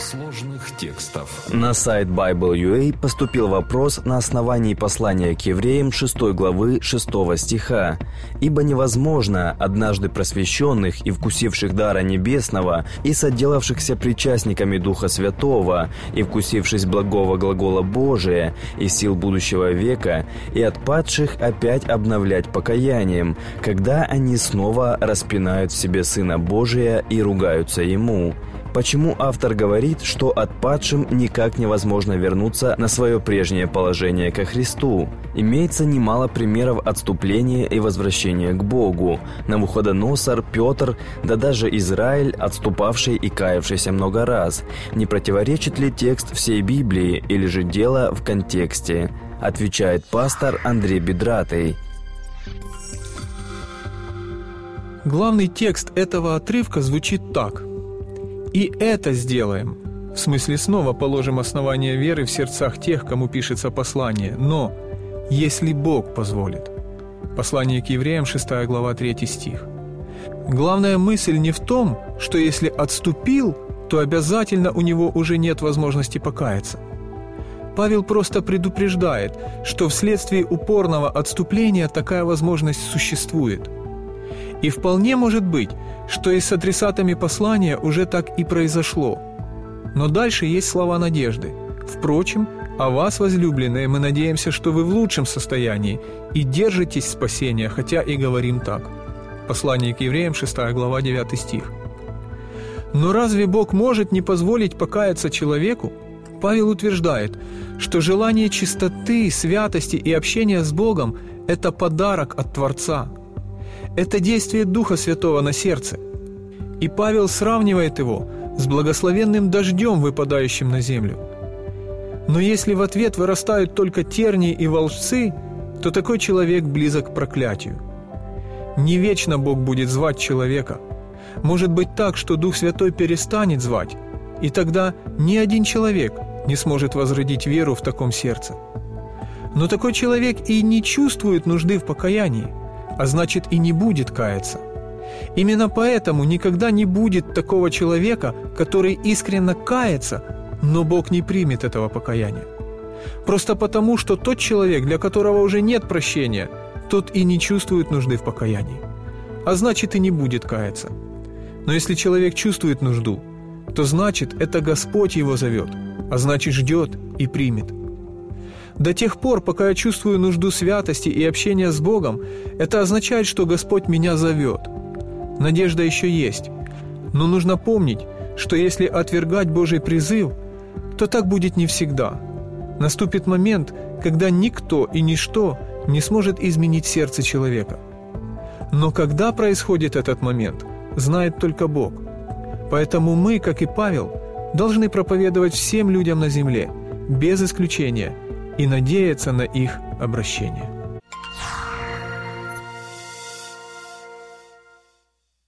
сложных текстов. На сайт Bible.ua поступил вопрос на основании послания к евреям 6 главы 6 стиха. «Ибо невозможно однажды просвещенных и вкусивших дара небесного и соделавшихся причастниками Духа Святого и вкусившись благого глагола Божия и сил будущего века и отпадших опять обновлять покаянием, когда они снова распинают в себе Сына Божия и ругаются Ему». Почему автор говорит, что отпадшим никак невозможно вернуться на свое прежнее положение ко Христу? Имеется немало примеров отступления и возвращения к Богу. Навуходоносор, Петр, да даже Израиль, отступавший и каявшийся много раз. Не противоречит ли текст всей Библии или же дело в контексте? Отвечает пастор Андрей Бедратый. Главный текст этого отрывка звучит так – и это сделаем. В смысле, снова положим основание веры в сердцах тех, кому пишется послание. Но, если Бог позволит. Послание к евреям, 6 глава, 3 стих. Главная мысль не в том, что если отступил, то обязательно у него уже нет возможности покаяться. Павел просто предупреждает, что вследствие упорного отступления такая возможность существует – и вполне может быть, что и с адресатами послания уже так и произошло. Но дальше есть слова надежды. Впрочем, о вас, возлюбленные, мы надеемся, что вы в лучшем состоянии и держитесь спасения, хотя и говорим так. Послание к евреям, 6 глава, 9 стих. Но разве Бог может не позволить покаяться человеку? Павел утверждает, что желание чистоты, святости и общения с Богом – это подарок от Творца – это действие Духа Святого на сердце. И Павел сравнивает его с благословенным дождем, выпадающим на землю. Но если в ответ вырастают только тернии и волжцы, то такой человек близок к проклятию. Не вечно Бог будет звать человека. Может быть так, что Дух Святой перестанет звать, и тогда ни один человек не сможет возродить веру в таком сердце. Но такой человек и не чувствует нужды в покаянии – а значит и не будет каяться. Именно поэтому никогда не будет такого человека, который искренне кается, но Бог не примет этого покаяния. Просто потому, что тот человек, для которого уже нет прощения, тот и не чувствует нужды в покаянии. А значит и не будет каяться. Но если человек чувствует нужду, то значит это Господь его зовет, а значит ждет и примет. До тех пор, пока я чувствую нужду святости и общения с Богом, это означает, что Господь меня зовет. Надежда еще есть. Но нужно помнить, что если отвергать Божий призыв, то так будет не всегда. Наступит момент, когда никто и ничто не сможет изменить сердце человека. Но когда происходит этот момент, знает только Бог. Поэтому мы, как и Павел, должны проповедовать всем людям на земле, без исключения – и надеяться на их обращение.